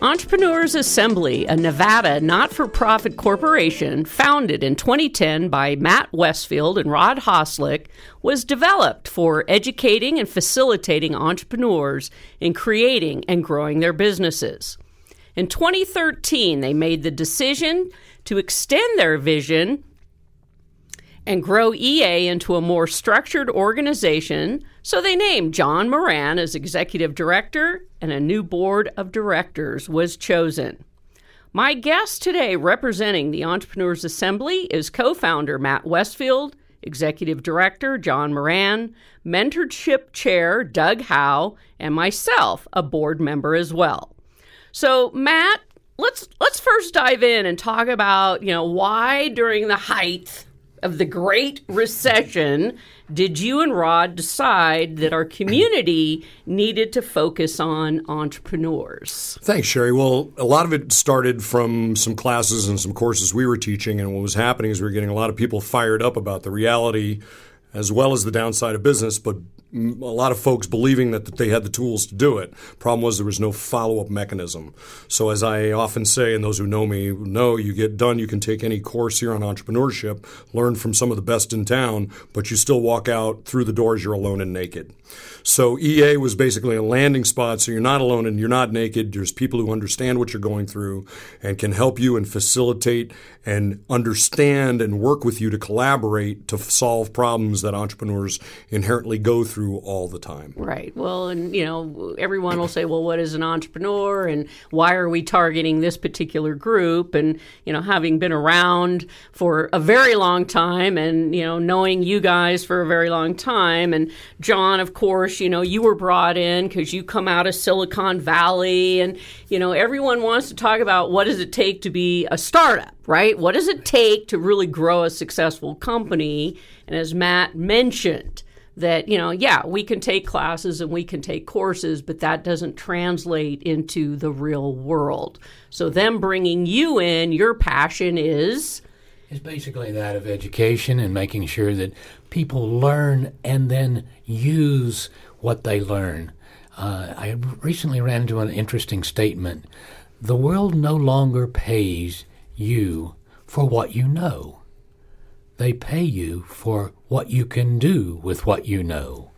Entrepreneurs Assembly, a Nevada not for profit corporation founded in 2010 by Matt Westfield and Rod Hoslick, was developed for educating and facilitating entrepreneurs in creating and growing their businesses. In 2013, they made the decision to extend their vision and grow EA into a more structured organization, so they named John Moran as executive director and a new board of directors was chosen. My guest today representing the Entrepreneurs Assembly is co founder Matt Westfield, executive director John Moran, mentorship chair Doug Howe, and myself, a board member as well. So, Matt, let's let's first dive in and talk about, you know, why during the height of the Great Recession did you and Rod decide that our community needed to focus on entrepreneurs? Thanks, Sherry. Well, a lot of it started from some classes and some courses we were teaching, and what was happening is we were getting a lot of people fired up about the reality as well as the downside of business, but a lot of folks believing that, that they had the tools to do it. Problem was there was no follow up mechanism. So as I often say, and those who know me know, you get done, you can take any course here on entrepreneurship, learn from some of the best in town, but you still walk out through the doors, you're alone and naked. So EA was basically a landing spot. So you're not alone and you're not naked. There's people who understand what you're going through and can help you and facilitate and understand and work with you to collaborate to solve problems that entrepreneurs inherently go through all the time. Right. Well, and you know, everyone will say, "Well, what is an entrepreneur and why are we targeting this particular group?" And you know, having been around for a very long time and you know, knowing you guys for a very long time and John, of course, you know, you were brought in cuz you come out of Silicon Valley and you know, everyone wants to talk about what does it take to be a startup, right? What does it take to really grow a successful company? And as Matt mentioned, that, you know, yeah, we can take classes and we can take courses, but that doesn't translate into the real world. So, them bringing you in, your passion is. Is basically that of education and making sure that people learn and then use what they learn. Uh, I recently ran into an interesting statement. The world no longer pays you for what you know. They pay you for what you can do with what you know.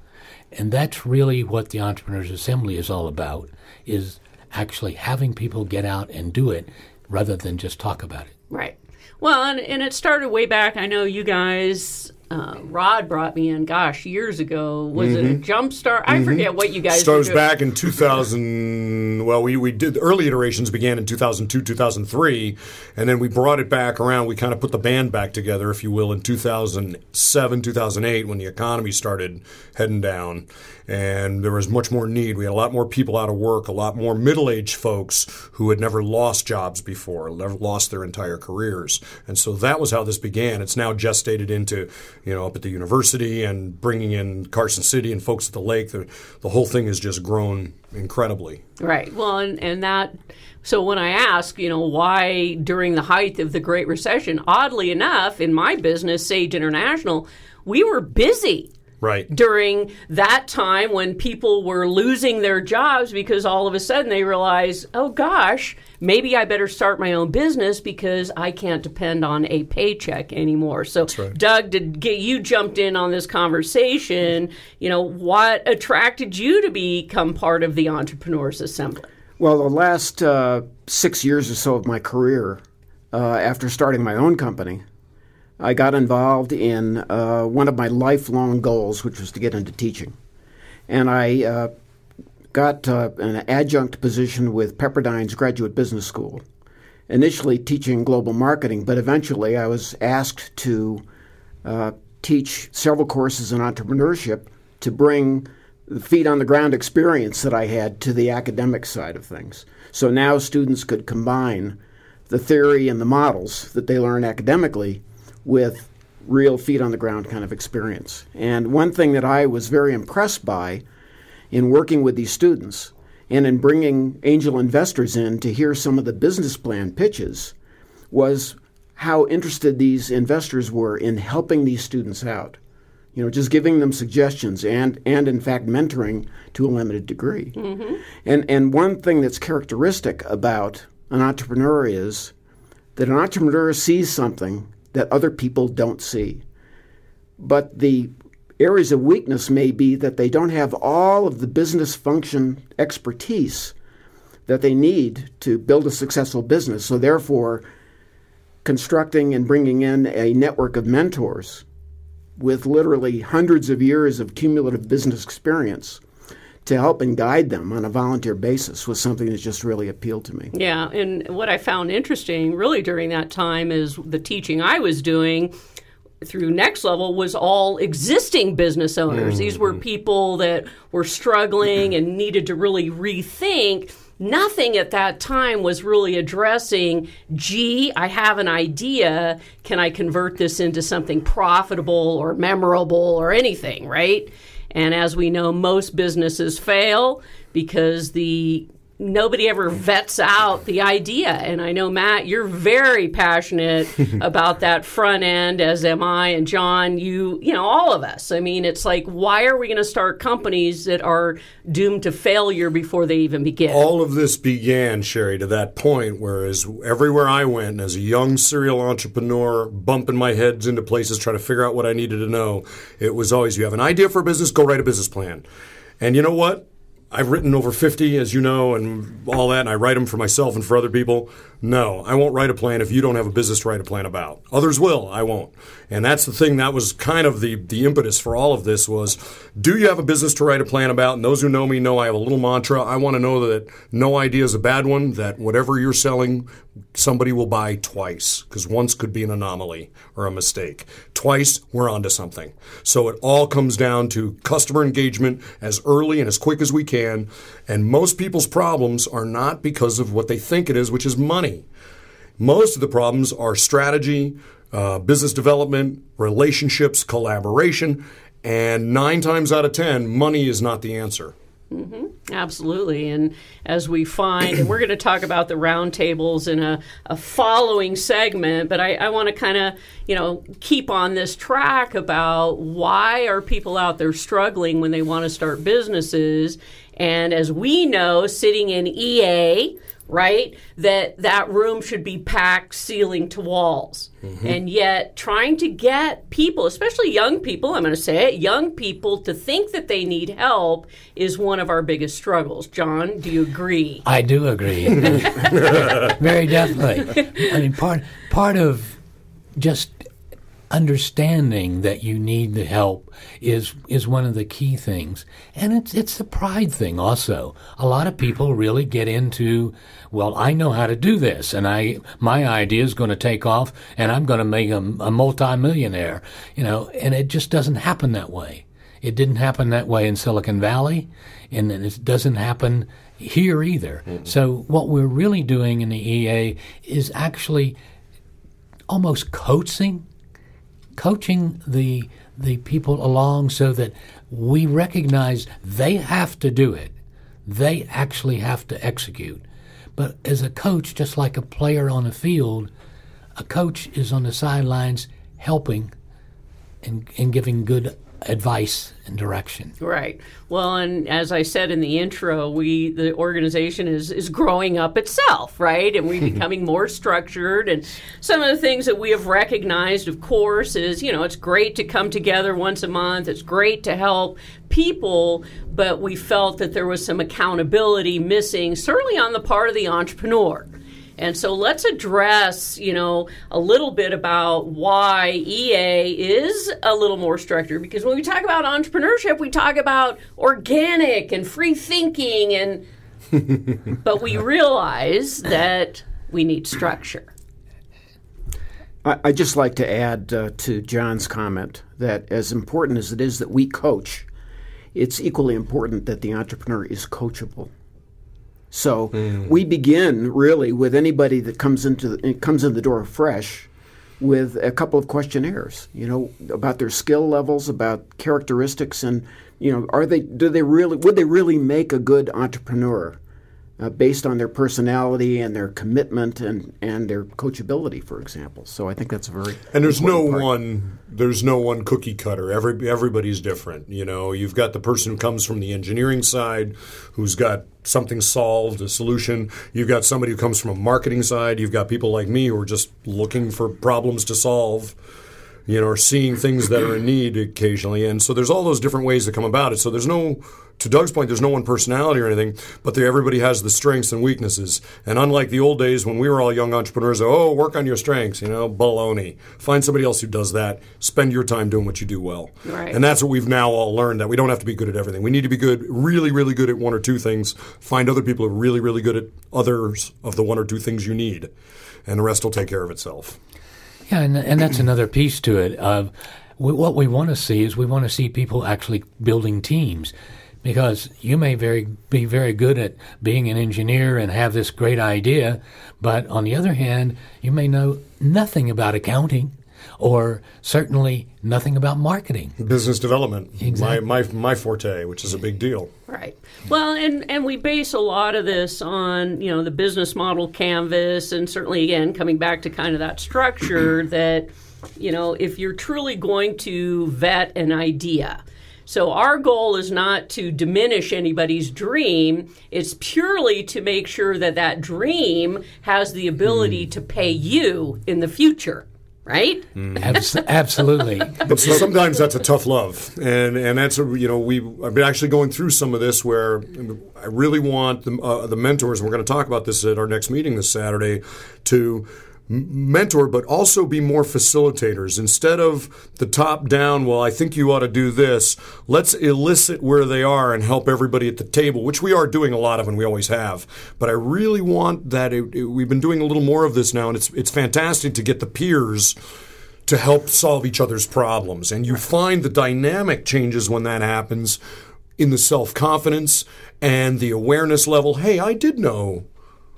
And that's really what the Entrepreneurs Assembly is all about, is actually having people get out and do it rather than just talk about it. Right. Well, and, and it started way back. I know you guys uh, Rod brought me in, gosh, years ago. Was mm-hmm. it a jump start? I mm-hmm. forget what you guys started back in 2000. Well, we, we did early iterations began in 2002, 2003, and then we brought it back around. We kind of put the band back together, if you will, in 2007, 2008 when the economy started heading down and there was much more need. We had a lot more people out of work, a lot more middle aged folks who had never lost jobs before, never lost their entire careers. And so that was how this began. It's now gestated into, you know, up at the university and bringing in Carson City and folks at the lake. The, the whole thing has just grown incredibly. Right. Well, and, and that. So when I ask, you know, why during the height of the Great Recession, oddly enough, in my business, Sage International, we were busy right. during that time when people were losing their jobs because all of a sudden they realize oh gosh maybe i better start my own business because i can't depend on a paycheck anymore. So right. doug did get you jumped in on this conversation. You know what attracted you to become part of the entrepreneurs assembly? Well the last uh, six years or so of my career uh, after starting my own company I got involved in uh, one of my lifelong goals, which was to get into teaching. And I uh, got uh, an adjunct position with Pepperdine's Graduate Business School, initially teaching global marketing, but eventually I was asked to uh, teach several courses in entrepreneurship to bring the feet on the ground experience that I had to the academic side of things. So now students could combine the theory and the models that they learn academically with real feet on the ground kind of experience. And one thing that I was very impressed by in working with these students and in bringing angel investors in to hear some of the business plan pitches was how interested these investors were in helping these students out. You know, just giving them suggestions and, and in fact mentoring to a limited degree. Mm-hmm. And and one thing that's characteristic about an entrepreneur is that an entrepreneur sees something that other people don't see. But the areas of weakness may be that they don't have all of the business function expertise that they need to build a successful business. So, therefore, constructing and bringing in a network of mentors with literally hundreds of years of cumulative business experience to help and guide them on a volunteer basis was something that just really appealed to me. Yeah, and what I found interesting really during that time is the teaching I was doing through next level was all existing business owners. Mm-hmm. These were mm-hmm. people that were struggling and needed to really rethink. Nothing at that time was really addressing, gee, I have an idea. Can I convert this into something profitable or memorable or anything, right? And as we know, most businesses fail because the nobody ever vets out the idea. And I know, Matt, you're very passionate about that front end, as am I, and John, you, you know, all of us. I mean, it's like, why are we going to start companies that are doomed to failure before they even begin? All of this began, Sherry, to that point, whereas everywhere I went as a young serial entrepreneur, bumping my heads into places, trying to figure out what I needed to know, it was always, you have an idea for a business, go write a business plan. And you know what? I've written over 50, as you know, and all that, and I write them for myself and for other people. No, I won't write a plan if you don't have a business to write a plan about. Others will, I won't. And that's the thing that was kind of the, the impetus for all of this was, do you have a business to write a plan about? And those who know me know I have a little mantra. I want to know that no idea is a bad one, that whatever you're selling, somebody will buy twice, because once could be an anomaly or a mistake. Twice, we're onto something. So it all comes down to customer engagement as early and as quick as we can. And most people's problems are not because of what they think it is, which is money. Most of the problems are strategy, uh, business development, relationships, collaboration, and nine times out of ten, money is not the answer. Mm-hmm. Absolutely. And as we find, and we're going to talk about the roundtables in a, a following segment, but I, I want to kind of, you know, keep on this track about why are people out there struggling when they want to start businesses. And as we know, sitting in EA, right? That that room should be packed ceiling to walls. Mm-hmm. And yet trying to get people, especially young people, I'm going to say it, young people to think that they need help is one of our biggest struggles. John, do you agree? I do agree. Very definitely. I mean part part of just understanding that you need the help is is one of the key things and it's it's the pride thing also a lot of people really get into well i know how to do this and i my idea is going to take off and i'm going to make a, a multimillionaire you know and it just doesn't happen that way it didn't happen that way in silicon valley and it doesn't happen here either mm-hmm. so what we're really doing in the ea is actually almost coaching coaching the the people along so that we recognize they have to do it. They actually have to execute. But as a coach, just like a player on a field, a coach is on the sidelines helping and, and giving good advice and direction. Right. Well, and as I said in the intro, we the organization is is growing up itself, right? And we're becoming more structured and some of the things that we have recognized of course is, you know, it's great to come together once a month. It's great to help people, but we felt that there was some accountability missing certainly on the part of the entrepreneur. And so let's address, you know, a little bit about why EA is a little more structured because when we talk about entrepreneurship, we talk about organic and free thinking and but we realize that we need structure. I'd just like to add uh, to John's comment that as important as it is that we coach, it's equally important that the entrepreneur is coachable. So mm. we begin really with anybody that comes into the, comes in the door fresh with a couple of questionnaires, you know, about their skill levels, about characteristics, and you know, are they do they really would they really make a good entrepreneur? Uh, based on their personality and their commitment and, and their coachability, for example. So I think that's a very and there's no part. one there's no one cookie cutter. Every everybody's different. You know, you've got the person who comes from the engineering side, who's got something solved, a solution. You've got somebody who comes from a marketing side. You've got people like me who are just looking for problems to solve you know, or seeing things that are in need occasionally. And so there's all those different ways that come about it. So there's no, to Doug's point, there's no one personality or anything, but everybody has the strengths and weaknesses. And unlike the old days when we were all young entrepreneurs, oh, work on your strengths, you know, baloney. Find somebody else who does that. Spend your time doing what you do well. Right. And that's what we've now all learned that we don't have to be good at everything. We need to be good, really, really good at one or two things. Find other people who are really, really good at others of the one or two things you need. And the rest will take care of itself. Yeah, and, and that's another piece to it. Of what we want to see is we want to see people actually building teams because you may very be very good at being an engineer and have this great idea, but on the other hand, you may know nothing about accounting or certainly nothing about marketing. Business development, exactly. my, my, my forte, which is a big deal. Right. Well, and, and we base a lot of this on, you know, the business model canvas and certainly, again, coming back to kind of that structure that, you know, if you're truly going to vet an idea, so our goal is not to diminish anybody's dream. It's purely to make sure that that dream has the ability mm. to pay you in the future right? Mm. Abs- absolutely. but so sometimes that's a tough love, and and that's a, you know we I've been actually going through some of this where I really want the uh, the mentors. And we're going to talk about this at our next meeting this Saturday to mentor, but also be more facilitators. Instead of the top down, well, I think you ought to do this, let's elicit where they are and help everybody at the table, which we are doing a lot of and we always have. But I really want that it, it, we've been doing a little more of this now, and it's, it's fantastic to get the peers to help solve each other's problems. And you find the dynamic changes when that happens in the self confidence and the awareness level. Hey, I did know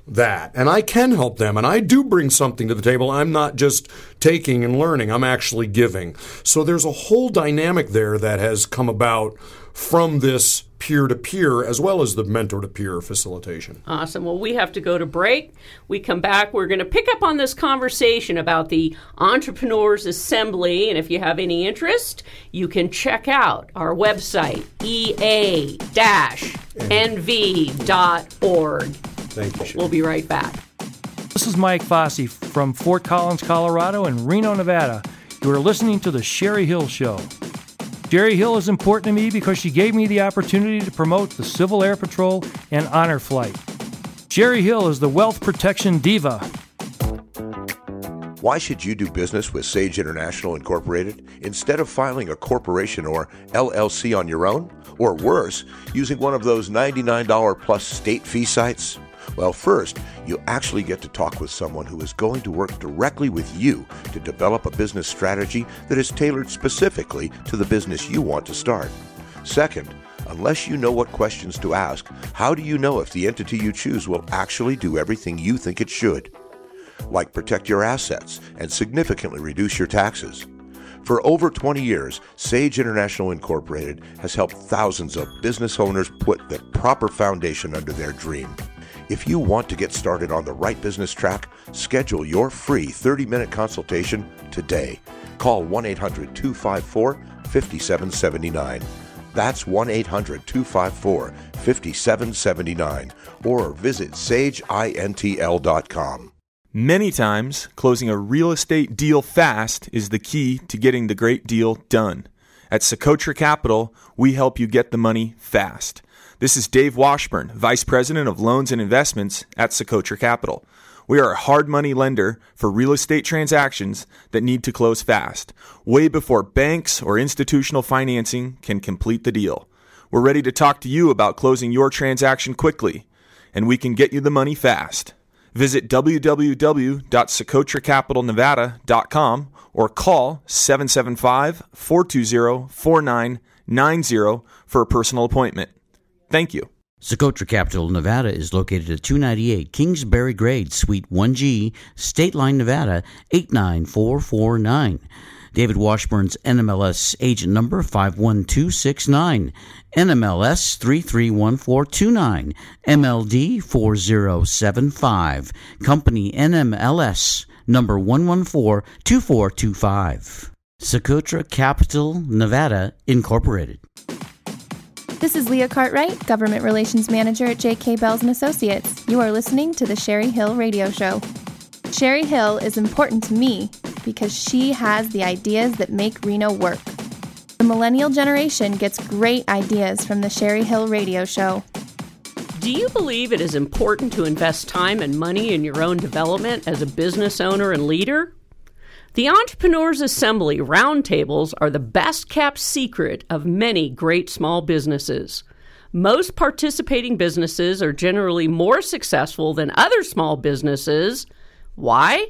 that. And I can help them. And I do bring something to the table. I'm not just taking and learning, I'm actually giving. So there's a whole dynamic there that has come about from this peer to peer as well as the mentor to peer facilitation. Awesome. Well, we have to go to break. We come back. We're going to pick up on this conversation about the Entrepreneurs Assembly. And if you have any interest, you can check out our website, ea nv.org. Thank you. We'll be right back. This is Mike Fossey from Fort Collins, Colorado, and Reno, Nevada. You are listening to The Sherry Hill Show. Sherry Hill is important to me because she gave me the opportunity to promote the Civil Air Patrol and Honor Flight. Sherry Hill is the wealth protection diva. Why should you do business with Sage International Incorporated instead of filing a corporation or LLC on your own? Or worse, using one of those $99 plus state fee sites? Well, first, you actually get to talk with someone who is going to work directly with you to develop a business strategy that is tailored specifically to the business you want to start. Second, unless you know what questions to ask, how do you know if the entity you choose will actually do everything you think it should? Like protect your assets and significantly reduce your taxes. For over 20 years, Sage International Incorporated has helped thousands of business owners put the proper foundation under their dream. If you want to get started on the right business track, schedule your free 30 minute consultation today. Call 1 800 254 5779. That's 1 800 254 5779 or visit sageintl.com. Many times, closing a real estate deal fast is the key to getting the great deal done. At Socotra Capital, we help you get the money fast. This is Dave Washburn, Vice President of Loans and Investments at Socotra Capital. We are a hard money lender for real estate transactions that need to close fast, way before banks or institutional financing can complete the deal. We're ready to talk to you about closing your transaction quickly, and we can get you the money fast. Visit www.socotracapitalnevada.com or call 775 420 4990 for a personal appointment. Thank you. Socotra Capital, Nevada is located at 298 Kingsbury Grade, Suite 1G, Stateline, Nevada 89449. David Washburn's NMLS agent number 51269, NMLS 331429, MLD 4075, company NMLS number 1142425. Socotra Capital, Nevada, Incorporated. This is Leah Cartwright, Government Relations Manager at J.K. Bells and Associates. You are listening to the Sherry Hill Radio Show. Sherry Hill is important to me because she has the ideas that make Reno work. The millennial generation gets great ideas from the Sherry Hill Radio Show. Do you believe it is important to invest time and money in your own development as a business owner and leader? The Entrepreneurs Assembly roundtables are the best kept secret of many great small businesses. Most participating businesses are generally more successful than other small businesses. Why?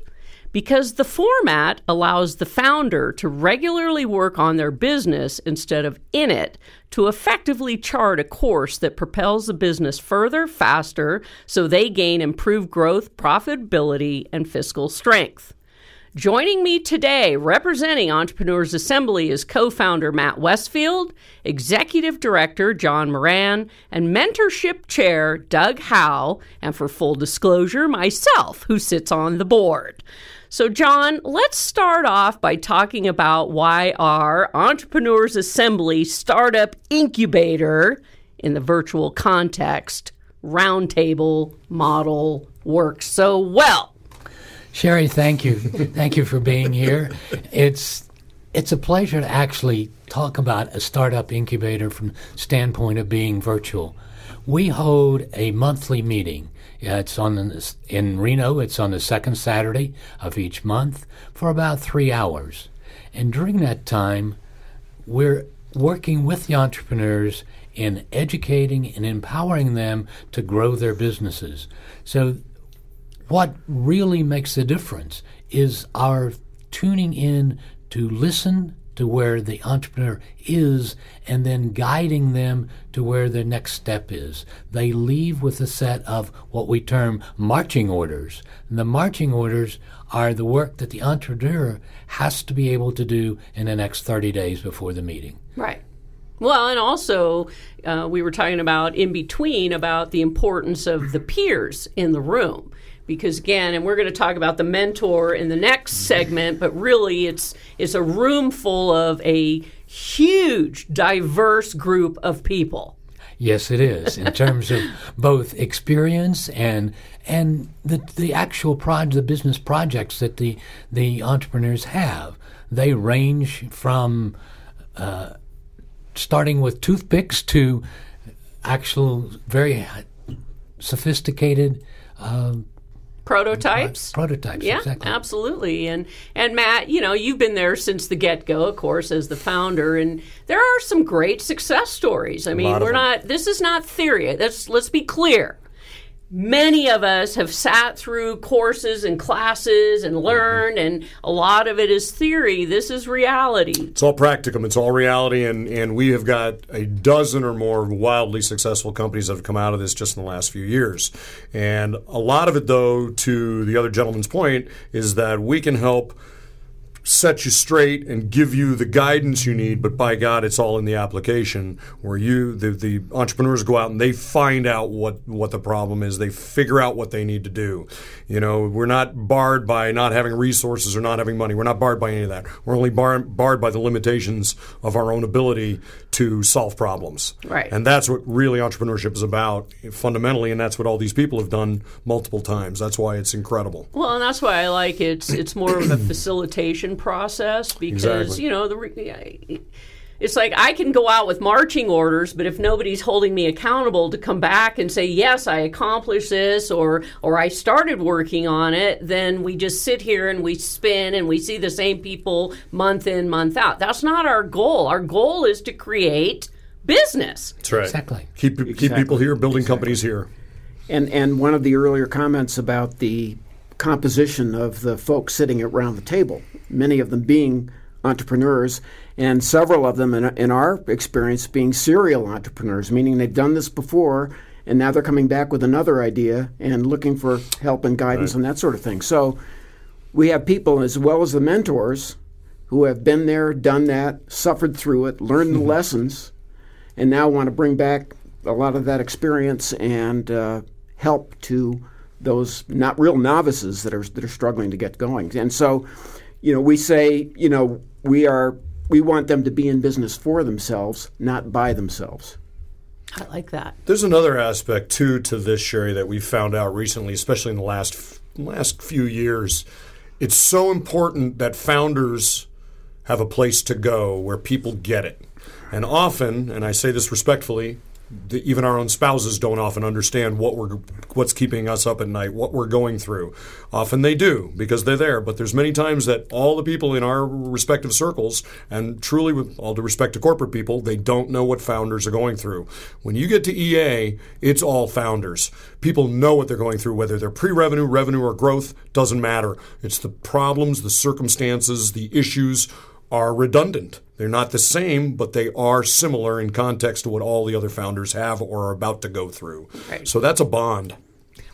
because the format allows the founder to regularly work on their business instead of in it to effectively chart a course that propels the business further, faster, so they gain improved growth, profitability, and fiscal strength. Joining me today, representing Entrepreneurs Assembly, is co founder Matt Westfield, executive director John Moran, and mentorship chair Doug Howe, and for full disclosure, myself, who sits on the board. So, John, let's start off by talking about why our Entrepreneurs Assembly Startup Incubator in the virtual context roundtable model works so well. Sherry, thank you. thank you for being here. It's it's a pleasure to actually talk about a startup incubator from standpoint of being virtual. We hold a monthly meeting uh, it's on the, in Reno. It's on the second Saturday of each month for about three hours, and during that time, we're working with the entrepreneurs in educating and empowering them to grow their businesses. So, what really makes a difference is our tuning in to listen to where the entrepreneur is and then guiding them to where their next step is. They leave with a set of what we term marching orders. And the marching orders are the work that the entrepreneur has to be able to do in the next 30 days before the meeting. Right. Well, and also, uh, we were talking about in between about the importance of the peers in the room because again and we're going to talk about the mentor in the next segment but really it's it's a room full of a huge diverse group of people. Yes it is in terms of both experience and and the the actual project the business projects that the the entrepreneurs have. They range from uh, starting with toothpicks to actual very sophisticated uh, prototypes? Prototypes yeah exactly. absolutely. And and matt you know you've been there since the get-go of course as the founder and there are some great success stories. I mean we're not this is not theory. Let's let's be clear many of us have sat through courses and classes and mm-hmm. learned and a lot of it is theory. This is reality. It's all practicum. It's all reality and, and we have got a dozen or more wildly successful companies that have come out of this just in the last few years. And a lot of it though to the other gentleman's point is that we can help set you straight and give you the guidance you need, but by God, it's all in the application where you, the, the entrepreneurs go out and they find out what, what the problem is. They figure out what they need to do. You know, we're not barred by not having resources or not having money. We're not barred by any of that. We're only bar- barred by the limitations of our own ability to solve problems. Right. And that's what really entrepreneurship is about fundamentally, and that's what all these people have done multiple times. That's why it's incredible. Well, and that's why I like it's it's more of a facilitation process because Exactly. you know the it's like I can go out with marching orders, but if nobody's holding me accountable to come back and say yes, I accomplished this or or I started working on it, then we just sit here and we spin and we see the same people month in month out. That's not our goal. Our goal is to create business. That's right. Exactly. Keep, keep Exactly. people here, building companies here. And and one of the earlier comments about the composition of the folks sitting around the table, many of them being entrepreneurs, and several of them, in, in our experience, being serial entrepreneurs, meaning they've done this before and now they're coming back with another idea and looking for help and guidance and that sort of thing. So we have people as well as the mentors who have been there, done that, suffered through it, learned the lessons, and now want to bring back a lot of that experience and uh, help to those not real novices that are that are struggling to get going. And so, you know, we say, you know, we are we want them to be in business for themselves, not by themselves. I like that. There's another aspect too to this, Sherry, that we found out recently, especially in the last last few years. It's so important that founders have a place to go where people get it. And often, and I say this respectfully, the, even our own spouses don't often understand what we're what's keeping us up at night, what we're going through. Often they do because they're there, but there's many times that all the people in our respective circles, and truly with all due respect to corporate people, they don't know what founders are going through. When you get to EA, it's all founders. People know what they're going through, whether they're pre-revenue, revenue, or growth doesn't matter. It's the problems, the circumstances, the issues are redundant. They're not the same, but they are similar in context to what all the other founders have or are about to go through. Right. So that's a bond.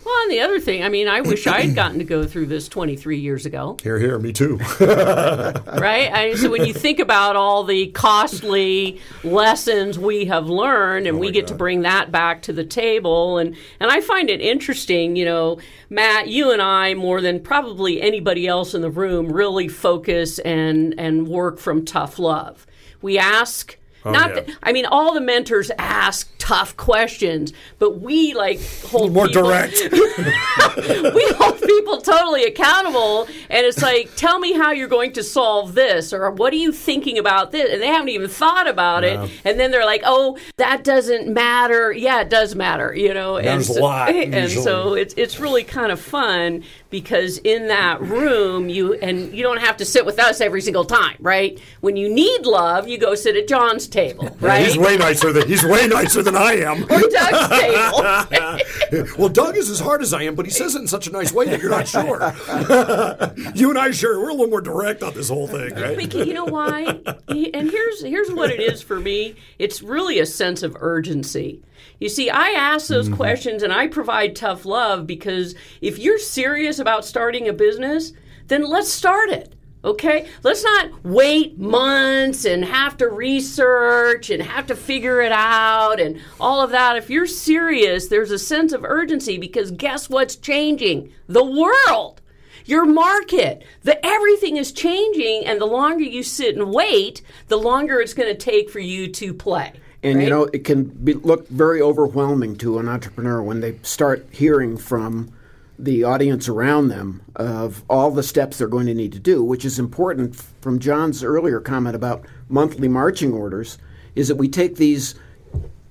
Well, and the other thing, I mean, I wish I had gotten to go through this 23 years ago. Here, here, me too. right? I, so when you think about all the costly lessons we have learned, and oh, we get to bring that back to the table, and and I find it interesting, you know, Matt, you and I more than probably anybody else in the room really focus and and work from tough love. We ask. Oh, Not, yeah. that- I mean, all the mentors ask tough questions, but we like hold More people- direct. we hold people totally accountable and it's like tell me how you're going to solve this or what are you thinking about this? And they haven't even thought about it. And then they're like oh that doesn't matter. Yeah it does matter you know? And Matters a so, lot, and so it's it's really kind of fun because in that room you and you don't have to sit with us every single time right when you need love you go sit at John's table right He's way nicer than he's way nicer than I am. or Doug's table well, Doug is as hard as I am, but he says it in such a nice way that you're not sure. you and I, sure, we're a little more direct on this whole thing, right? Mickey, you know why? And here's here's what it is for me. It's really a sense of urgency. You see, I ask those mm-hmm. questions and I provide tough love because if you're serious about starting a business, then let's start it. Okay? Let's not wait months and have to research and have to figure it out and all of that. If you're serious, there's a sense of urgency because guess what's changing? The world your market the everything is changing and the longer you sit and wait the longer it's going to take for you to play And you know, it can be, look very overwhelming to an entrepreneur when they start hearing from the audience around them of all the steps they're going to need to do, which is important from John's earlier comment about monthly marching orders, is that we take these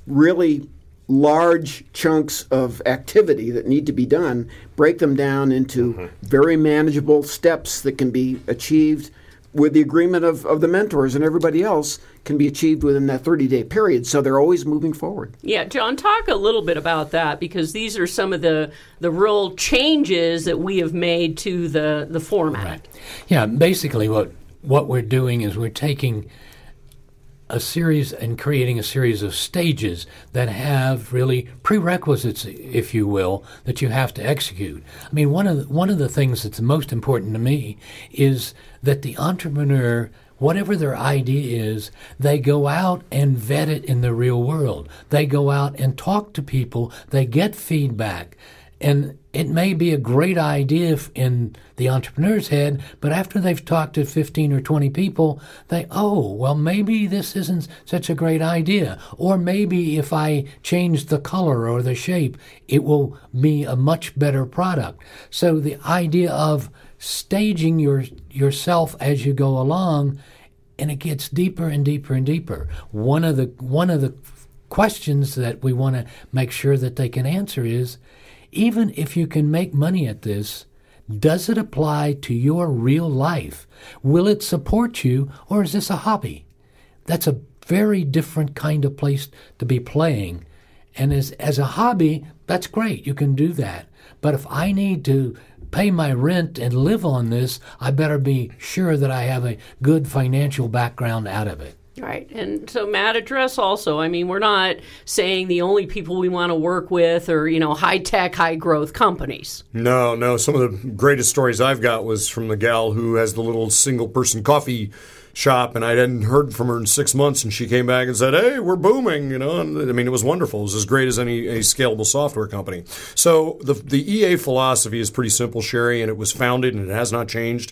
really large chunks of activity that need to be done, break them down into mm-hmm. very manageable steps that can be achieved with the agreement of, of the mentors and everybody else can be achieved within that 30 day period. So they're always moving forward. yeah john talk a little bit about that because these are some of the the real changes that we have made to the the format Yeah, basically what what we're doing is we're taking a series and creating a series of stages that have really prerequisites, if you will, that you have to execute. I mean, one of the, one of the things that's most important to me is that the entrepreneur. Whatever their idea is, they go out and vet it in the real world. They go out and talk to people. They get feedback. And it may be a great idea in the entrepreneur's head, but after they've talked to 15 or 20 people, they, oh, well, maybe this isn't such a great idea. Or maybe if I change the color or the shape, it will be a much better product. So the idea of staging your, yourself as you go along, and it gets deeper and deeper and deeper. One of the, one of the questions that we want to make sure that they can answer is even if you can make money at this, does it apply to your real life? Will it support you, or is this a hobby? That's a very different kind of place to be playing. And as, as a hobby, that's great. You can do that. But if I need to pay my rent and live on this, I better be sure that I have a good financial background out of it. Right. And so Matt address also, I mean, we're not saying the only people we want to work with are, you know, high tech, high growth companies. No, no. Some of the greatest stories I've got was from the gal who has the little single person coffee shop and I hadn't heard from her in six months and she came back and said, Hey, we're booming, you know. And I mean it was wonderful. It was as great as any a scalable software company. So the the EA philosophy is pretty simple, Sherry, and it was founded and it has not changed.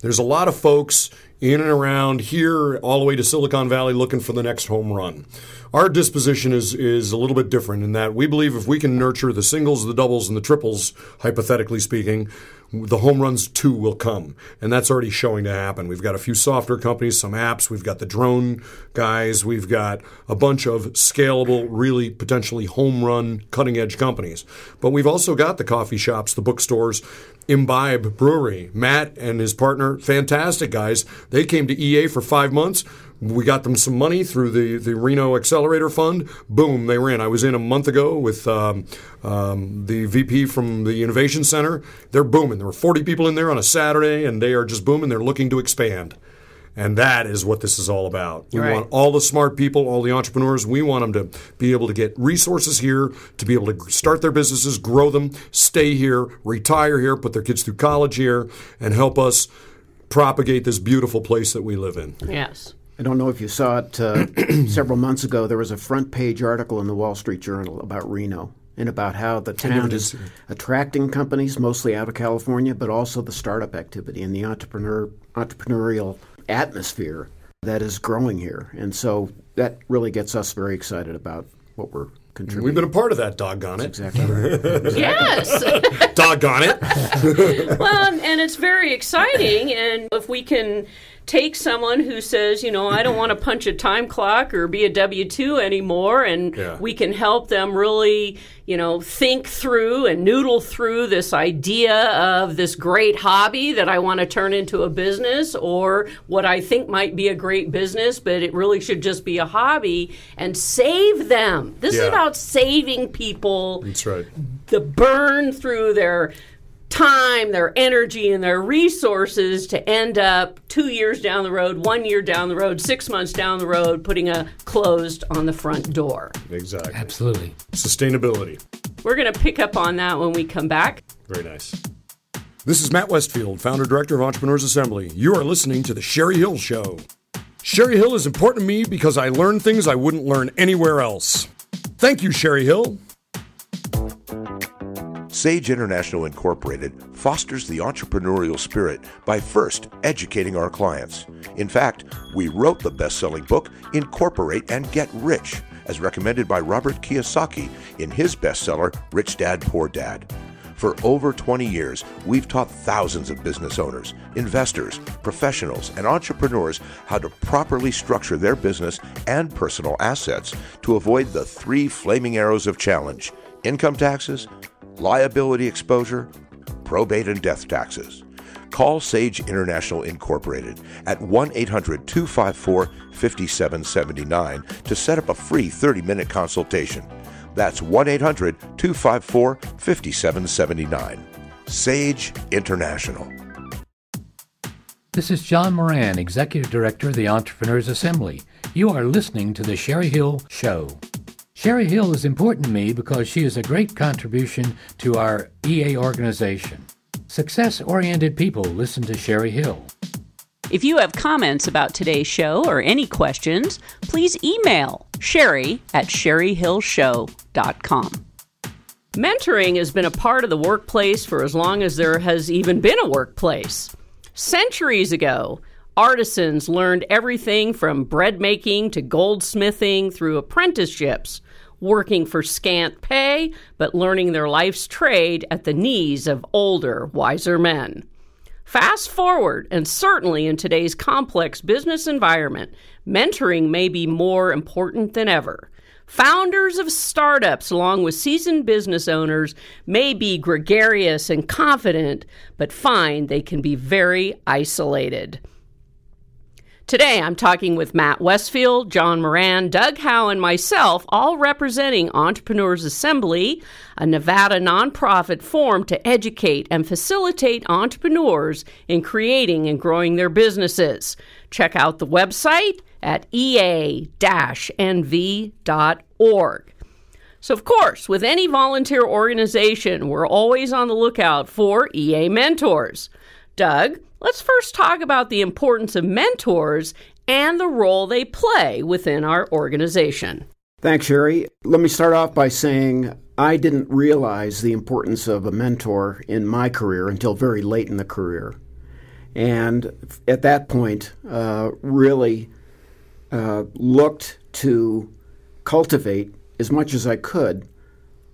There's a lot of folks in and around here all the way to Silicon Valley looking for the next home run. Our disposition is is a little bit different in that we believe if we can nurture the singles, the doubles, and the triples, hypothetically speaking, the home runs too will come. And that's already showing to happen. We've got a few software companies, some apps, we've got the drone guys, we've got a bunch of scalable, really potentially home run, cutting edge companies. But we've also got the coffee shops, the bookstores, Imbibe Brewery. Matt and his partner, fantastic guys. They came to EA for five months. We got them some money through the, the Reno Accelerator Fund. Boom, they were in. I was in a month ago with um, um, the VP from the Innovation Center. They're booming. There were 40 people in there on a Saturday, and they are just booming. They're looking to expand. And that is what this is all about. We Right. want all the smart people, all the entrepreneurs, we want them to be able to get resources here, to be able to start their businesses, grow them, stay here, retire here, put their kids through college here, and help us propagate this beautiful place that we live in. Yes. I don't know if you saw it uh, several months ago. There was a front page article in the Wall Street Journal about Reno and about how the town is attracting companies, mostly out of California, but also the startup activity and the entrepreneur entrepreneurial atmosphere that is growing here. And so that really gets us very excited about what we're contributing. We've been a part of that, doggone it. exactly right. Yes. doggone it. well, and it's very exciting. And if we can take someone who says, you know, I don't want to punch a time clock or be a W 2 anymore, and Yeah. we can help them really, you know, think through and noodle through this idea of this great hobby that I want to turn into a business or what I think might be a great business, but it really should just be a hobby and save them. This is about saving people That's right. the burn through their time, their energy, and their resources to end up two years down the road, one year down the road, six months down the road, putting a closed on the front door. Exactly. Absolutely. Sustainability. We're going to pick up on that when we come back. Very nice. This is Matt Westfield, founder director of Entrepreneurs Assembly. You are listening to the Sherry Hill Show. Sherry Hill is important to me because I learn things I wouldn't learn anywhere else. Thank you, Sherry Hill. Sage International Incorporated fosters the entrepreneurial spirit by first educating our clients. In fact, we wrote the best selling book, Incorporate and Get Rich, as recommended by Robert Kiyosaki in his bestseller, Rich Dad Poor Dad. For over 20 years, we've taught thousands of business owners, investors, professionals, and entrepreneurs how to properly structure their business and personal assets to avoid the three flaming arrows of challenge income taxes, liability exposure, probate, and death taxes. Call Sage International Incorporated at 1 800 254 5779 to set up a free 30 minute consultation. That's 1 800 254 5779. Sage International. This is John Moran, Executive Director of the Entrepreneurs Assembly. You are listening to The Sherry Hill Show. Sherry Hill is important to me because she is a great contribution to our EA organization. Success oriented people listen to Sherry Hill. If you have comments about today's show or any questions, please email sherry at sherryhillshow.com. Mentoring has been a part of the workplace for as long as there has even been a workplace. Centuries ago, artisans learned everything from bread making to goldsmithing through apprenticeships, working for scant pay, but learning their life's trade at the knees of older, wiser men. Fast forward, and certainly in today's complex business environment, mentoring may be more important than ever. Founders of startups, along with seasoned business owners, may be gregarious and confident, but find they can be very isolated. Today, I'm talking with Matt Westfield, John Moran, Doug Howe, and myself, all representing Entrepreneurs Assembly, a Nevada nonprofit formed to educate and facilitate entrepreneurs in creating and growing their businesses. Check out the website at ea nv.org. So, of course, with any volunteer organization, we're always on the lookout for EA mentors. Doug, let's first talk about the importance of mentors and the role they play within our organization. Thanks, Sherry. Let me start off by saying I didn't realize the importance of a mentor in my career until very late in the career. And at that point, uh, really uh, looked to cultivate as much as I could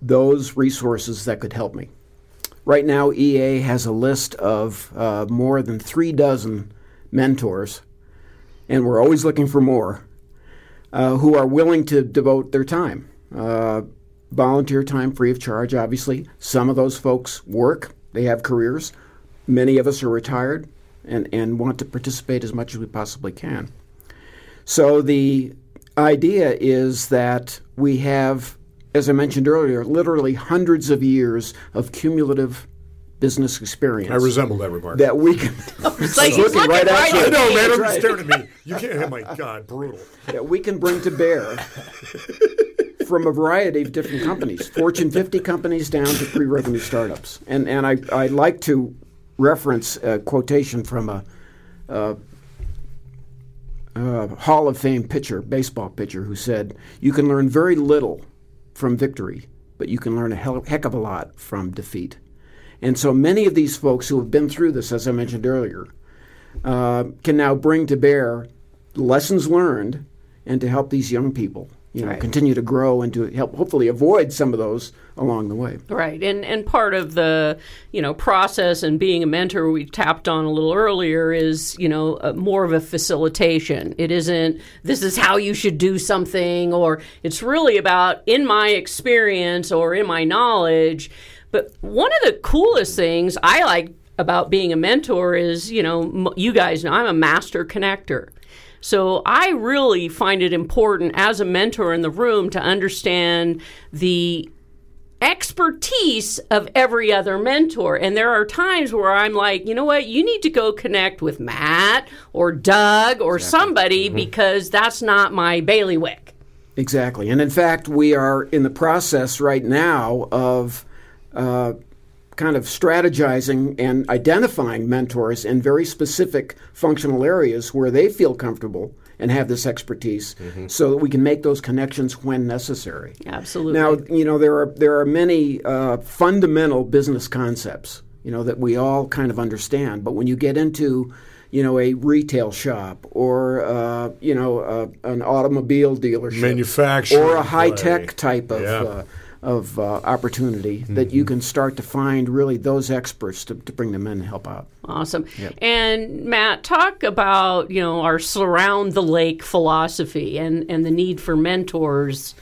those resources that could help me. Right now, EA has a list of uh, more than three dozen mentors, and we're always looking for more, uh, who are willing to devote their time. Uh, volunteer time free of charge, obviously. Some of those folks work, they have careers. Many of us are retired and, and want to participate as much as we possibly can. So the idea is that we have as I mentioned earlier, literally hundreds of years of cumulative business experience. I resemble that remark. That we can. It's like he's looking right at you. I know, man. I'm Right. just staring at me. You can't. Oh my God, brutal. that we can bring to bear from a variety of different companies, Fortune 50 companies down to pre-revenue startups. And and I I like to reference a quotation from a, a, a Hall of Fame pitcher, baseball pitcher, who said, "You can learn very little from victory, but you can learn a hell, heck of a lot from defeat." And so many of these folks who have been through this, as I mentioned earlier, uh, can now bring to bear lessons learned and to help these young people you know Right. continue to grow and to help hopefully avoid some of those along the way Right, and and part of the you know process and being a mentor we tapped on a little earlier is you know uh, more of a facilitation. It isn't this is how you should do something, or it's really about in my experience or in my knowledge. But one of the coolest things I like about being a mentor is you know you guys know I'm a master connector. So I really find it important as a mentor in the room to understand the expertise of every other mentor. And there are times where I'm like, you know what, you need to go connect with Matt or Doug or somebody because that's not my bailiwick. Exactly. And in fact, we are in the process right now of uh, kind of strategizing and identifying mentors in very specific functional areas where they feel comfortable and have this expertise so that we can make those connections when necessary. Absolutely. Now, you know, there are there are many uh, fundamental business concepts, you know, that we all kind of understand. But when you get into, you know, a retail shop or uh, you know uh, an automobile dealership, Manufacturing or a high tech play. type of. Yeah. Of uh, opportunity that you can start to find really those experts to, to bring them in and help out. Awesome. And Matt, talk about, you know, our surround the lake philosophy and, and the need for mentors.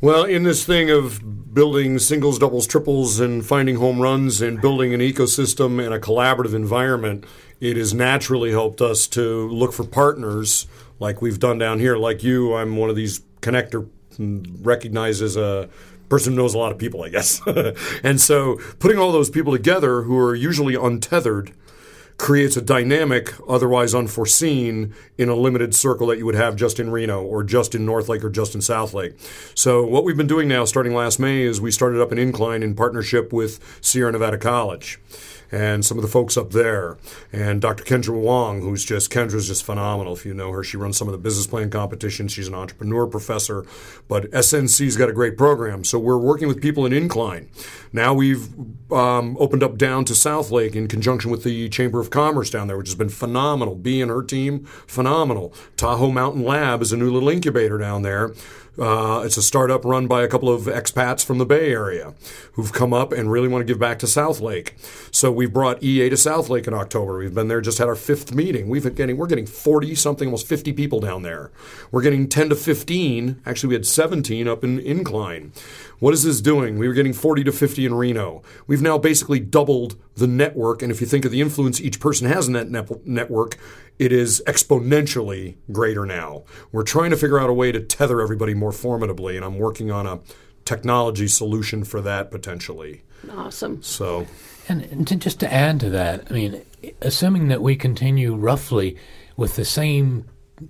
Well, in this thing of building singles, doubles, triples, and finding home runs and building an ecosystem and a collaborative environment, it has naturally helped us to look for partners like we've done down here. Like you, I'm one of these connector mm, recognized as a person who knows a lot of people, I guess. and so putting all those people together who are usually untethered creates a dynamic otherwise unforeseen in a limited circle that you would have just in Reno or just in North Lake or just in South Lake. So what we've been doing now starting last May is we started up an incline in partnership with Sierra Nevada College and some of the folks up there. And Dr. Kendra Wong, who's just, Kendra's just phenomenal. If you know her, she runs some of the business plan competitions. She's an entrepreneur professor. But SNC's got a great program. So we're working with people in Incline. Now we've um, opened up down to South Lake in conjunction with the Chamber of Commerce down there, which has been phenomenal. B and her team, phenomenal. Tahoe Mountain Lab is a new little incubator down there. Uh, it's a startup run by a couple of expats from the Bay Area who've come up and really want to give back to South Lake. So we've brought EA to South Lake in October. We've been there, just had our fifth meeting. We've been getting we're getting forty something, almost fifty people down there. We're getting ten to fifteen. Actually, we had seventeen up in Incline. What is this doing? We were getting forty to fifty in Reno. We've now basically doubled the network, and if you think of the influence each person has in that net- network, it is exponentially greater now. We're trying to figure out a way to tether everybody more formidably, and I'm working on a technology solution for that potentially. Awesome. So, And, and to, just to add to that, I mean, assuming that we continue roughly with the same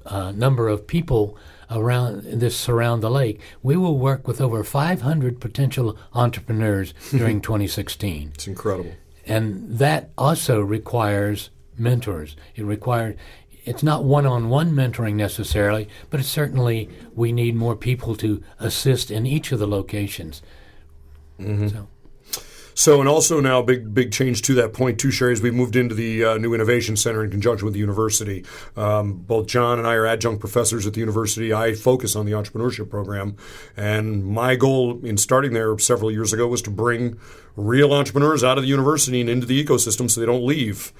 uh, number of people around this surround the lake, we will work with over 500 potential entrepreneurs during 2016. it's incredible. And that also requires mentors. It required it's not one-on-one mentoring necessarily, but it's certainly we need more people to assist in each of the locations. So. So, and also now, big big change to that point too, Sherry, is we've moved into the uh, new innovation center in conjunction with the university. Um, both John and I are adjunct professors at the university. I focus on the entrepreneurship program, and my goal in starting there several years ago was to bring real entrepreneurs out of the university and into the ecosystem so they don't leave.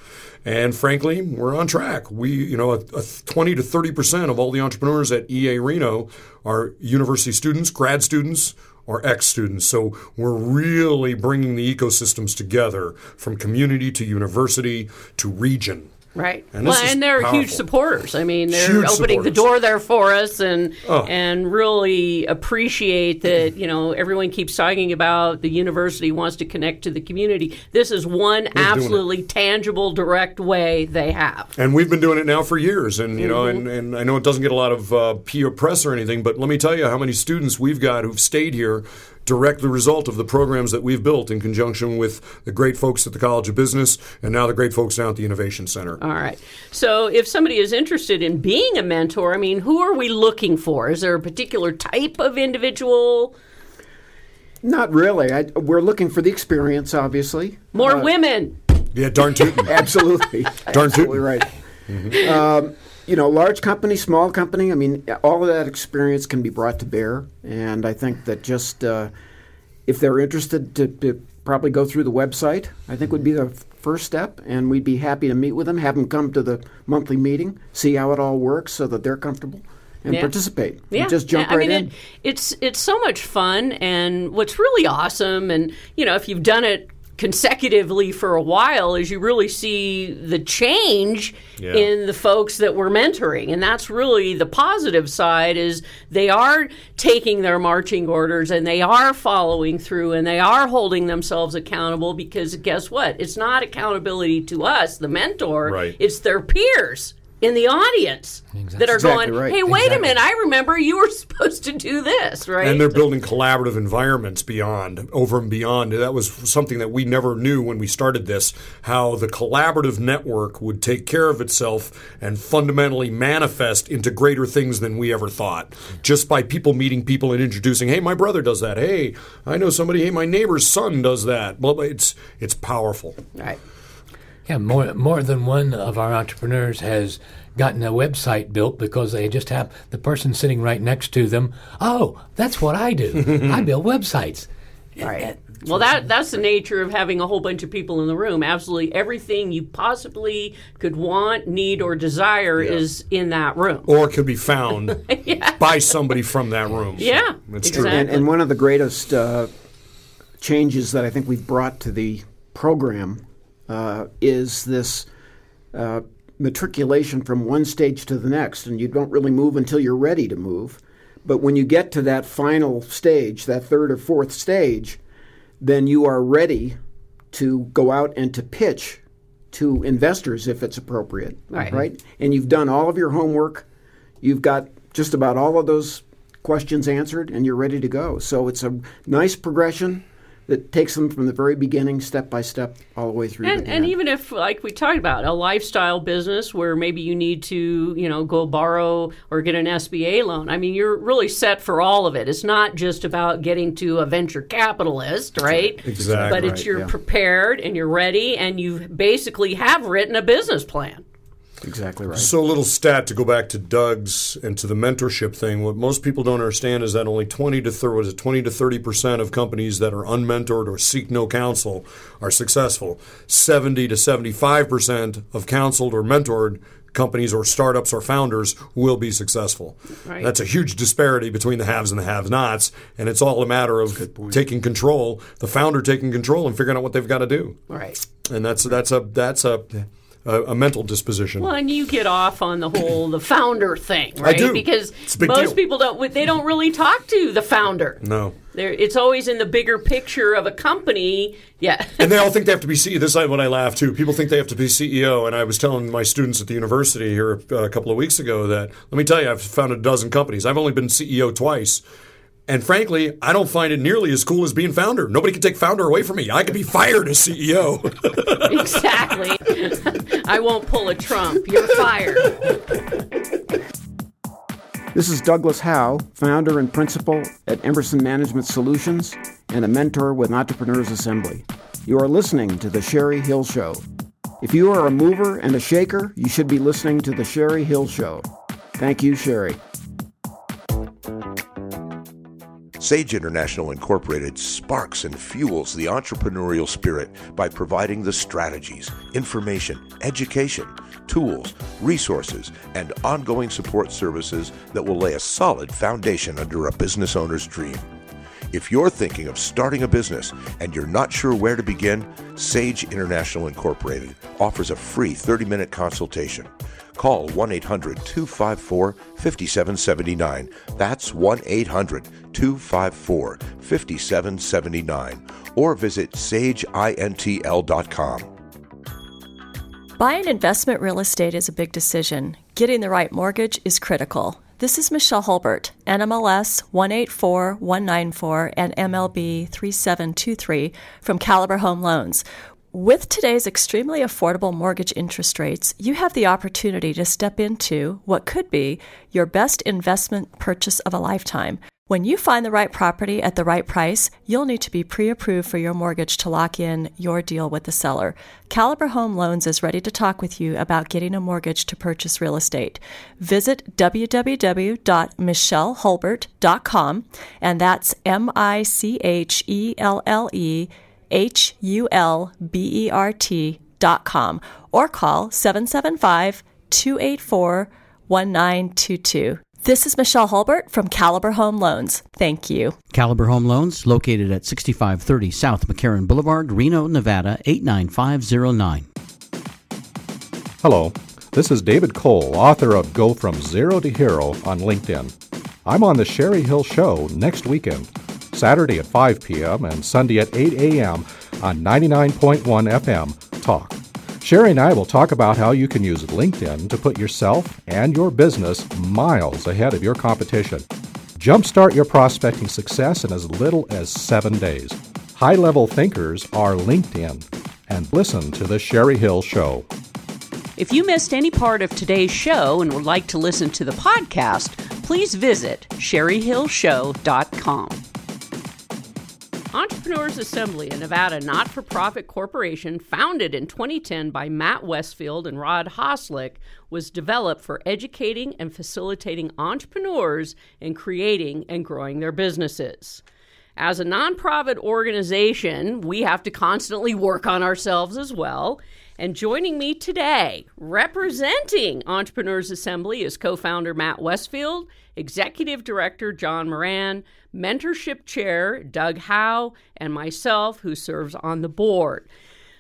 And frankly, we're on track. We, you know, a, a 20 to 30 percent of all the entrepreneurs at EA Reno are university students, grad students or ex students. So we're really bringing the ecosystems together from community to university to region. Right. And well, and they're powerful. huge supporters. I mean, they're Huge opening the door there for us, and Oh. and really appreciate that. You know, everyone keeps talking about the university wants to connect to the community. This is one it. absolutely tangible, direct way they have. And we've been doing it now for years. And, you know, Mm-hmm. and, and I know it doesn't get a lot of uh, PR press or anything, but let me tell you how many students we've got who've stayed here direct the result of the programs that we've built in conjunction with the great folks at the College of Business and now the great folks down at the Innovation Center. All right. So, if somebody is interested in being a mentor, I mean, who are we looking for? Is there a particular type of individual? Not really. I, we're looking for the experience, obviously. More Uh, women. Yeah, darn tootin'. Absolutely. Darn Absolutely tootin'. right. Mm-hmm. Um, you know, large company, small company, I mean, all of that experience can be brought to bear. And I think that just uh, if they're interested to, to probably go through the website, I think would be the first step. And we'd be happy to meet with them, have them come to the monthly meeting, see how it all works so that they're comfortable and Yeah. participate. And Yeah, just jump I right mean, in. It, it's it's so much fun, and what's really awesome, and you know, if you've done it consecutively for a while, is you really see the change Yeah. in the folks that we're mentoring, and that's really the positive side. Is they are taking their marching orders and they are following through and they are holding themselves accountable because guess what? It's not accountability to us, the mentor. Right. It's their peers. In the audience that are Exactly going, right. hey, wait a minute, I remember you were supposed to do this, right? And they're building collaborative environments beyond, over and beyond. That was something that we never knew when we started this, how the collaborative network would take care of itself and fundamentally manifest into greater things than we ever thought. Just by people meeting people and introducing, hey, my brother does that. Hey, I know somebody, hey, my neighbor's son does that. Well, it's, it's powerful. right. Yeah, more more than one of our entrepreneurs has gotten a website built because they just have the person sitting right next to them. Oh, that's what I do. I build websites. Right. Well, that that's the nature of having a whole bunch of people in the room. Absolutely everything you possibly could want, need, or desire is in that room. Or could be found by somebody from that room. Yeah, It's true. And, and one of the greatest uh, changes that I think we've brought to the program uh, is this uh, matriculation from one stage to the next. And you don't really move until you're ready to move. But when you get to that final stage, that third or fourth stage, then you are ready to go out and to pitch to investors if it's appropriate. Right. Right? And you've done all of your homework. You've got just about all of those questions answered and you're ready to go. So it's a nice progression that takes them from the very beginning, step by step, all the way through. And, the and even if, like we talked about, a lifestyle business where maybe you need to, you know, go borrow or get an SBA loan. I mean, you're really set for all of it. It's not just about getting to a venture capitalist, right? Exactly But it's you're yeah. prepared and you're ready, and you basically have written a business plan. Exactly right. So, little stat to go back to Doug's and to the mentorship thing. What most people don't understand is that only 20 to 30, was it 20 to 30 percent of companies that are unmentored or seek no counsel are successful. 70 to 75 percent of counseled or mentored companies or startups or founders will be successful. Right. That's a huge disparity between the haves and the have-nots, and it's all a matter of taking control, the founder taking control and figuring out what they've got to do. Right. And that's that's a that's a a, a mental disposition. Well, and you get off on the whole the founder thing, right? I do. Because a most deal. people don't they don't really talk to the founder. no. They're, it's always in the bigger picture of a company. Yeah. And they all think they have to be CEO. This is when I laugh too. People think they have to be CEO. And I was telling my students at the university here uh, a couple of weeks ago that let me tell you, I've founded a dozen companies. I've only been CEO twice. And frankly, I don't find it nearly as cool as being founder. Nobody can take founder away from me. I could be fired as CEO. exactly. I won't pull a Trump. You're fired. This is Douglas Howe, founder and principal at Emerson Management Solutions and a mentor with Entrepreneurs Assembly. You are listening to The Sherry Hill Show. If you are a mover and a shaker, you should be listening to The Sherry Hill Show. Thank you, Sherry. Sage International Incorporated sparks and fuels the entrepreneurial spirit by providing the strategies, information, education, tools, resources, and ongoing support services that will lay a solid foundation under a business owner's dream. If you're thinking of starting a business and you're not sure where to begin, Sage International Incorporated offers a free 30 minute consultation. Call 1 800 254 5779. That's 1 800 254 5779. Or visit sageintl.com. Buying investment real estate is a big decision. Getting the right mortgage is critical. This is Michelle Hulbert, NMLS 184194 and MLB 3723 from Caliber Home Loans. With today's extremely affordable mortgage interest rates, you have the opportunity to step into what could be your best investment purchase of a lifetime. When you find the right property at the right price, you'll need to be pre approved for your mortgage to lock in your deal with the seller. Caliber Home Loans is ready to talk with you about getting a mortgage to purchase real estate. Visit www.michellehulbert.com, and that's M I C H E L L E H U L B E R T dot com, or call 775 284 1922. This is Michelle Hulbert from Caliber Home Loans. Thank you. Caliber Home Loans, located at 6530 South McCarran Boulevard, Reno, Nevada 89509. Hello, this is David Cole, author of Go From Zero to Hero on LinkedIn. I'm on the Sherry Hill Show next weekend, Saturday at 5 p.m. and Sunday at 8 a.m. on 99.1 FM Talk. Sherry and I will talk about how you can use LinkedIn to put yourself and your business miles ahead of your competition. Jumpstart your prospecting success in as little as seven days. High level thinkers are LinkedIn. And listen to The Sherry Hill Show. If you missed any part of today's show and would like to listen to the podcast, please visit sherryhillshow.com. Entrepreneurs Assembly, a Nevada not for profit corporation founded in 2010 by Matt Westfield and Rod Hoslick, was developed for educating and facilitating entrepreneurs in creating and growing their businesses. As a nonprofit organization, we have to constantly work on ourselves as well. And joining me today, representing Entrepreneurs Assembly, is co founder Matt Westfield, Executive Director John Moran, Mentorship Chair Doug Howe, and myself, who serves on the board.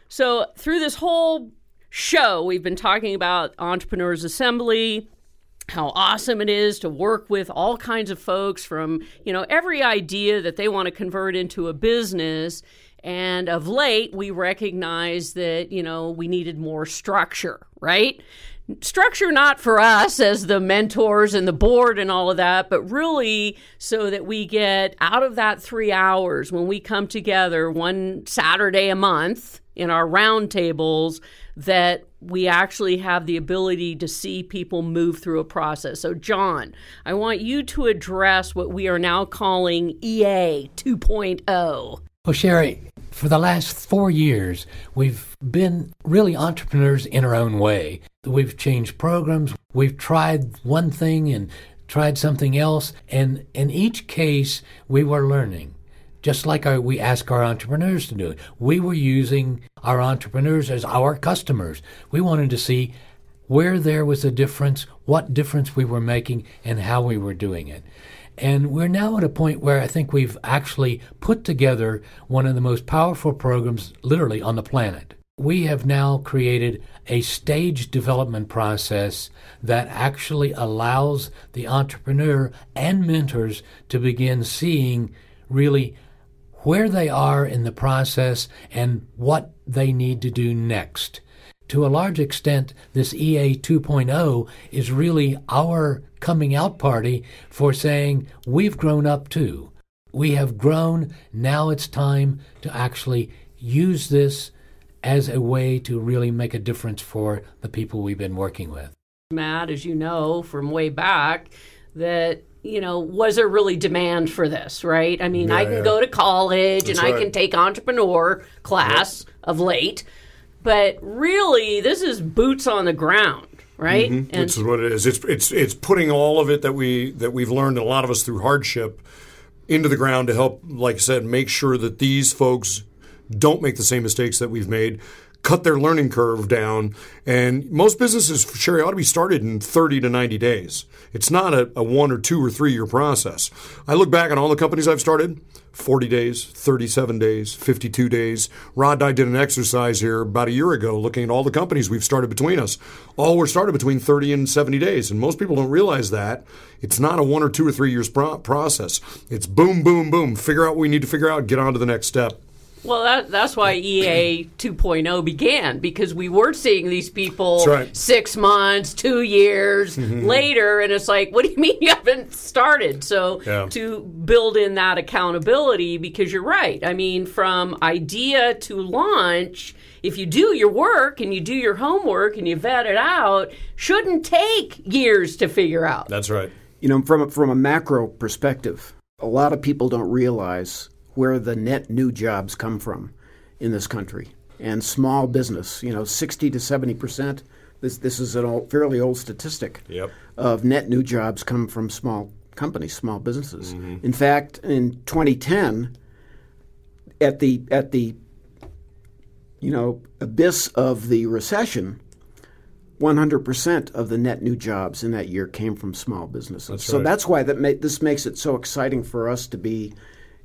So, through this whole show, we've been talking about Entrepreneurs Assembly, how awesome it is to work with all kinds of folks from, you know, every idea that they want to convert into a business. And of late, we recognize that, you know, we needed more structure, right? Structure not for us as the mentors and the board and all of that, but really so that we get out of that three hours when we come together one Saturday a month in our roundtables that we actually have the ability to see people move through a process. So, John, I want you to address what we are now calling EA 2.0. Well, Sherry, for the last four years, we've been really entrepreneurs in our own way. We've changed programs, we've tried one thing and tried something else, and in each case, we were learning. Just like our, we ask our entrepreneurs to do it. We were using our entrepreneurs as our customers. We wanted to see where there was a difference, what difference we were making, and how we were doing it. And we're now at a point where I think we've actually put together one of the most powerful programs literally on the planet. We have now created a stage development process that actually allows the entrepreneur and mentors to begin seeing really where they are in the process and what they need to do next. To a large extent, this EA 2.0 is really our coming out party for saying we've grown up too. We have grown. Now it's time to actually use this as a way to really make a difference for the people we've been working with. Matt, as you know from way back, that you know, was there really demand for this, right? I mean, yeah, I can yeah. go to college That's and right. I can take entrepreneur class yep. of late, but really, this is boots on the ground, right? Mm-hmm. And this is what it is. It's it's it's putting all of it that we that we've learned, a lot of us through hardship, into the ground to help, like I said, make sure that these folks don't make the same mistakes that we've made cut their learning curve down. And most businesses, Sherry, ought to be started in 30 to 90 days. It's not a, a, one or two or three year process. I look back on all the companies I've started 40 days, 37 days, 52 days. Rod and I did an exercise here about a year ago looking at all the companies we've started between us. All were started between 30 and 70 days. And most people don't realize that. It's not a one or two or three years pro- process. It's boom, boom, boom. Figure out what we need to figure out, get on to the next step. Well, that, that's why EA 2.0 began because we were seeing these people right. six months, two years mm-hmm. later, and it's like, what do you mean you haven't started? So yeah. to build in that accountability, because you're right. I mean, from idea to launch, if you do your work and you do your homework and you vet it out, shouldn't take years to figure out. That's right. You know, from a, from a macro perspective, a lot of people don't realize where the net new jobs come from in this country. And small business, you know, 60 to 70 percent. This this is a old, fairly old statistic yep. of net new jobs come from small companies, small businesses. Mm-hmm. In fact, in 2010, at the at the you know abyss of the recession, 100% of the net new jobs in that year came from small businesses. That's so that's why that ma- this makes it so exciting for us to be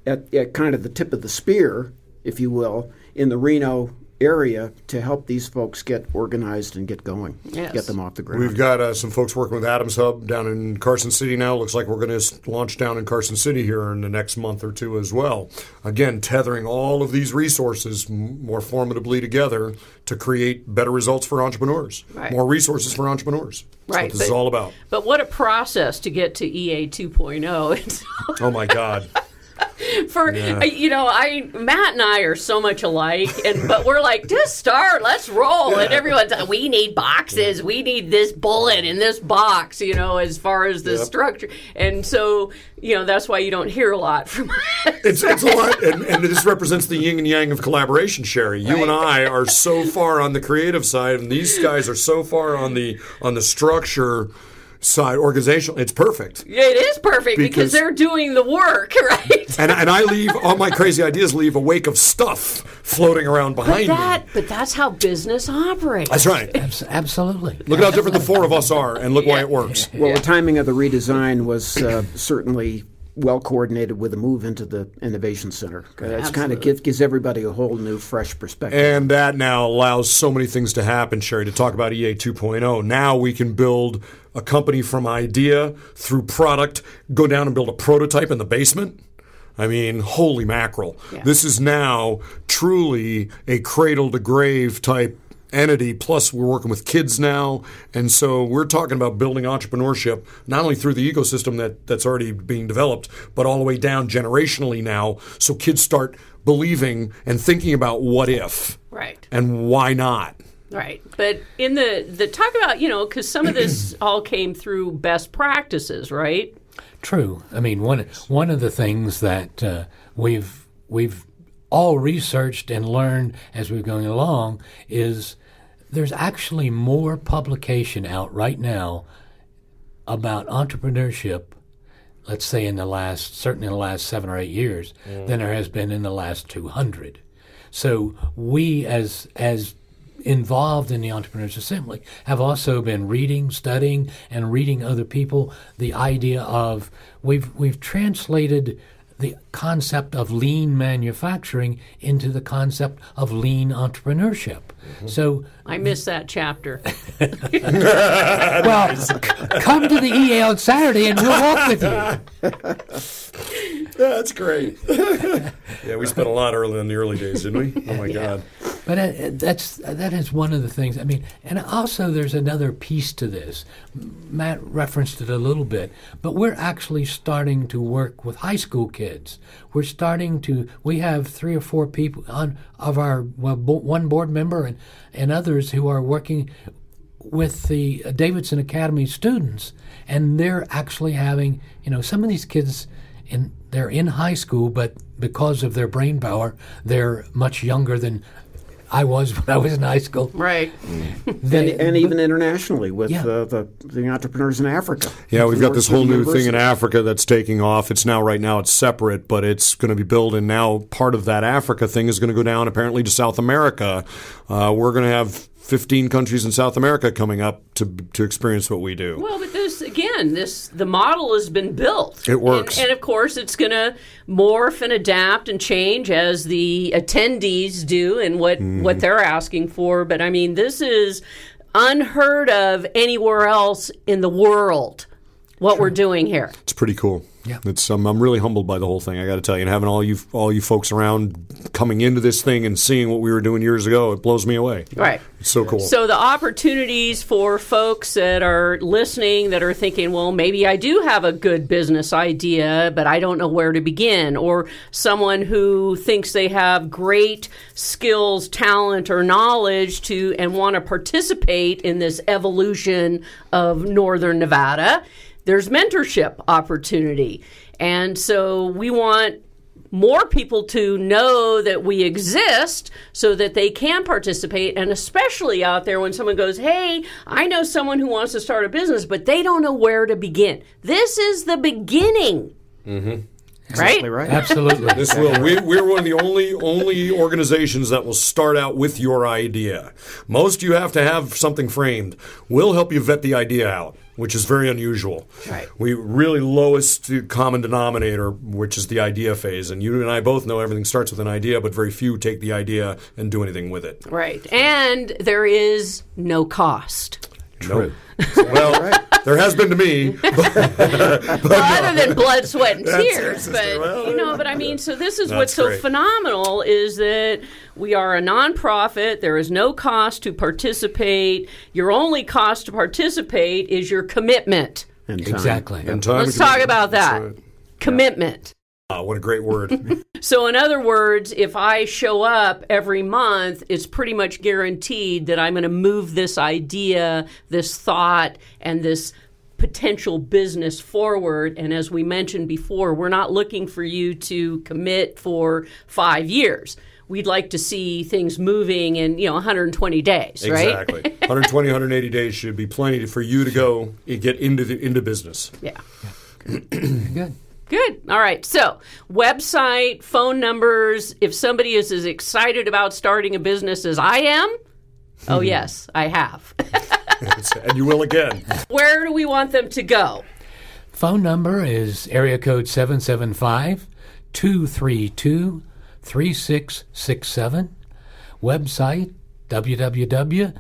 at, at kind of the tip of the spear, if you will, in the Reno area to help these folks get organized and get going, yes. get them off the ground. We've got uh, some folks working with Adams Hub down in Carson City now. Looks like we're going to launch down in Carson City here in the next month or two as well. Again, tethering all of these resources more formidably together to create better results for entrepreneurs, right. more resources for entrepreneurs. That's right. this but, is all about. But what a process to get to EA 2.0. oh my God. for yeah. Uh, you know i matt and i are so much alike and but we're like just start let's roll yeah. and everyone's like we need boxes we need this bullet in this box you know as far as the yep. structure and so you know that's why you don't hear a lot from us it's, it's a lot and, and this represents the yin and yang of collaboration sherry you right. and i are so far on the creative side and these guys are so far on the on the structure side organizational it's perfect. It is perfect because, because, they're doing the work right? And, and i leave all my crazy ideas leave a wake of stuff floating around behind but that, me but that's how business operates. That's right. Absolutely. Look at how different the four of us are and look yeah. why it works. Well yeah. the timing of the redesign was uh, certainly well coordinated with a move into the innovation center. It's kind of gives, gives everybody a whole new, fresh perspective. And that now allows so many things to happen, Sherry. To talk about EA 2.0, now we can build a company from idea through product, go down and build a prototype in the basement. I mean, holy mackerel. Yeah. This is now truly a cradle to grave type entity. Plus, we're working with kids now. And so we're talking about building entrepreneurship, not only through the ecosystem that, that's already being developed, but all the way down generationally now. So kids start believing and thinking about what if. Right. And why not. Right. But in the, the talk about, you know, because some of this all came through best practices, right? True. I mean, one one of the things that uh, we've we've all researched and learned as we're going along is there's actually more publication out right now about entrepreneurship let's say in the last certainly in the last 7 or 8 years Mm. than there has been in the last 200 so we as as involved in the entrepreneurs assembly have also been reading studying and reading other people the idea of we've we've translated the concept of lean manufacturing into the concept of lean entrepreneurship mm-hmm. so I missed that chapter. well, c- come to the EA on Saturday and we'll walk with you. That's great. yeah, we spent a lot early in the early days, didn't we? Oh my God. But that's that is one of the things. I mean, and also there's another piece to this. Matt referenced it a little bit, but we're actually starting to work with high school kids. We're starting to. We have three or four people on of our well, bo- one board member and and others who are working with the Davidson Academy students, and they're actually having you know some of these kids in they're in high school, but because of their brain power, they're much younger than I was when I was in high school. Right. and, and even internationally with Yeah. uh, the the entrepreneurs in Africa. Yeah, we've got this whole new thing in Africa that's taking off. It's now right now it's separate, but it's going to be built, and now part of that Africa thing is going to go down apparently to South America. Uh, we're going to have 15 countries in South America coming up to to experience what we do. Well, but this again, this the model has been built. It works. and, and of course, it's going to morph and adapt and change as the attendees do and what Mm-hmm. what they're asking for. But I mean, this is unheard of anywhere else in the world. What we're doing here. It's pretty cool. Yeah, it's um, I'm really humbled by the whole thing. I got to tell you, and having all you all you folks around coming into this thing and seeing what we were doing years ago, it blows me away. Right. It's so cool. So the opportunities for folks that are listening that are thinking, well, maybe I do have a good business idea, but I don't know where to begin, or someone who thinks they have great skills, talent, or knowledge to and want to participate in this evolution of Northern Nevada, there's mentorship opportunity. And so we want more people to know that we exist so that they can participate and especially out there when someone goes hey i know someone who wants to start a business but they don't know where to begin this is the beginning mm-hmm. Exactly right. Absolutely. This will. We, we're one of the only only organizations that will start out with your idea. Most you have to have something framed. We'll help you vet the idea out, which is very unusual. Right. We really lowest common denominator, which is the idea phase, and you and I both know everything starts with an idea, but very few take the idea and do anything with it. right and there is no cost No. well, there has been to me. well, other than blood, sweat, and tears. sister. But you know, but I mean, so this is That's what's so great. phenomenal is that we are a nonprofit. There is no cost to participate. Your only cost to participate is your commitment. And time. Exactly. And time Let's talk about that. right. Commitment. Ah, what a great word. So, in other words, if I show up every month, it's pretty much guaranteed that I'm going to move this idea, this thought, and this potential business forward. And as we mentioned before, we're not looking for you to commit for five years. We'd like to see things moving in, you know, 120 days, right? Exactly. 120, 180 days should be plenty for you to go and get into the into business. Yeah. Good. Good. All right. So, website, phone numbers. If somebody is as excited about starting a business as I am, oh, hmm. yes, I have. and you will again. Where do we want them to go? Phone number is area code 775 232 3667. Website www.ea-nv.org.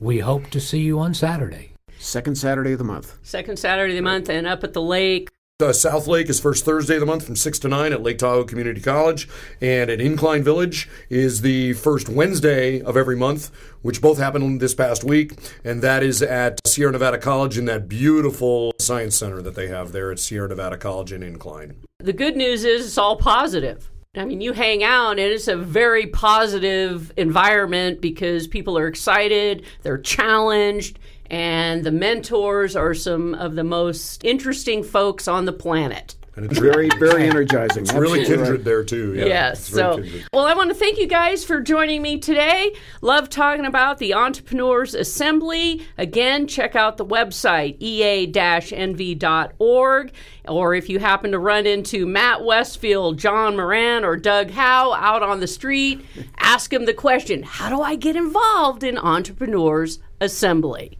We hope to see you on Saturday. Second Saturday of the month. Second Saturday of the month and up at the lake. Uh, South Lake is first Thursday of the month from 6 to 9 at Lake Tahoe Community College. And at Incline Village is the first Wednesday of every month, which both happened this past week. And that is at Sierra Nevada College in that beautiful science center that they have there at Sierra Nevada College in Incline. The good news is it's all positive. I mean, you hang out and it's a very positive environment because people are excited, they're challenged, and the mentors are some of the most interesting folks on the planet. And it's very, very energizing. It's really kindred there too. Yeah, yes. So, kindred. well, I want to thank you guys for joining me today. Love talking about the Entrepreneurs Assembly. Again, check out the website, ea-nv.org. Or if you happen to run into Matt Westfield, John Moran, or Doug Howe out on the street, ask them the question How do I get involved in Entrepreneurs Assembly?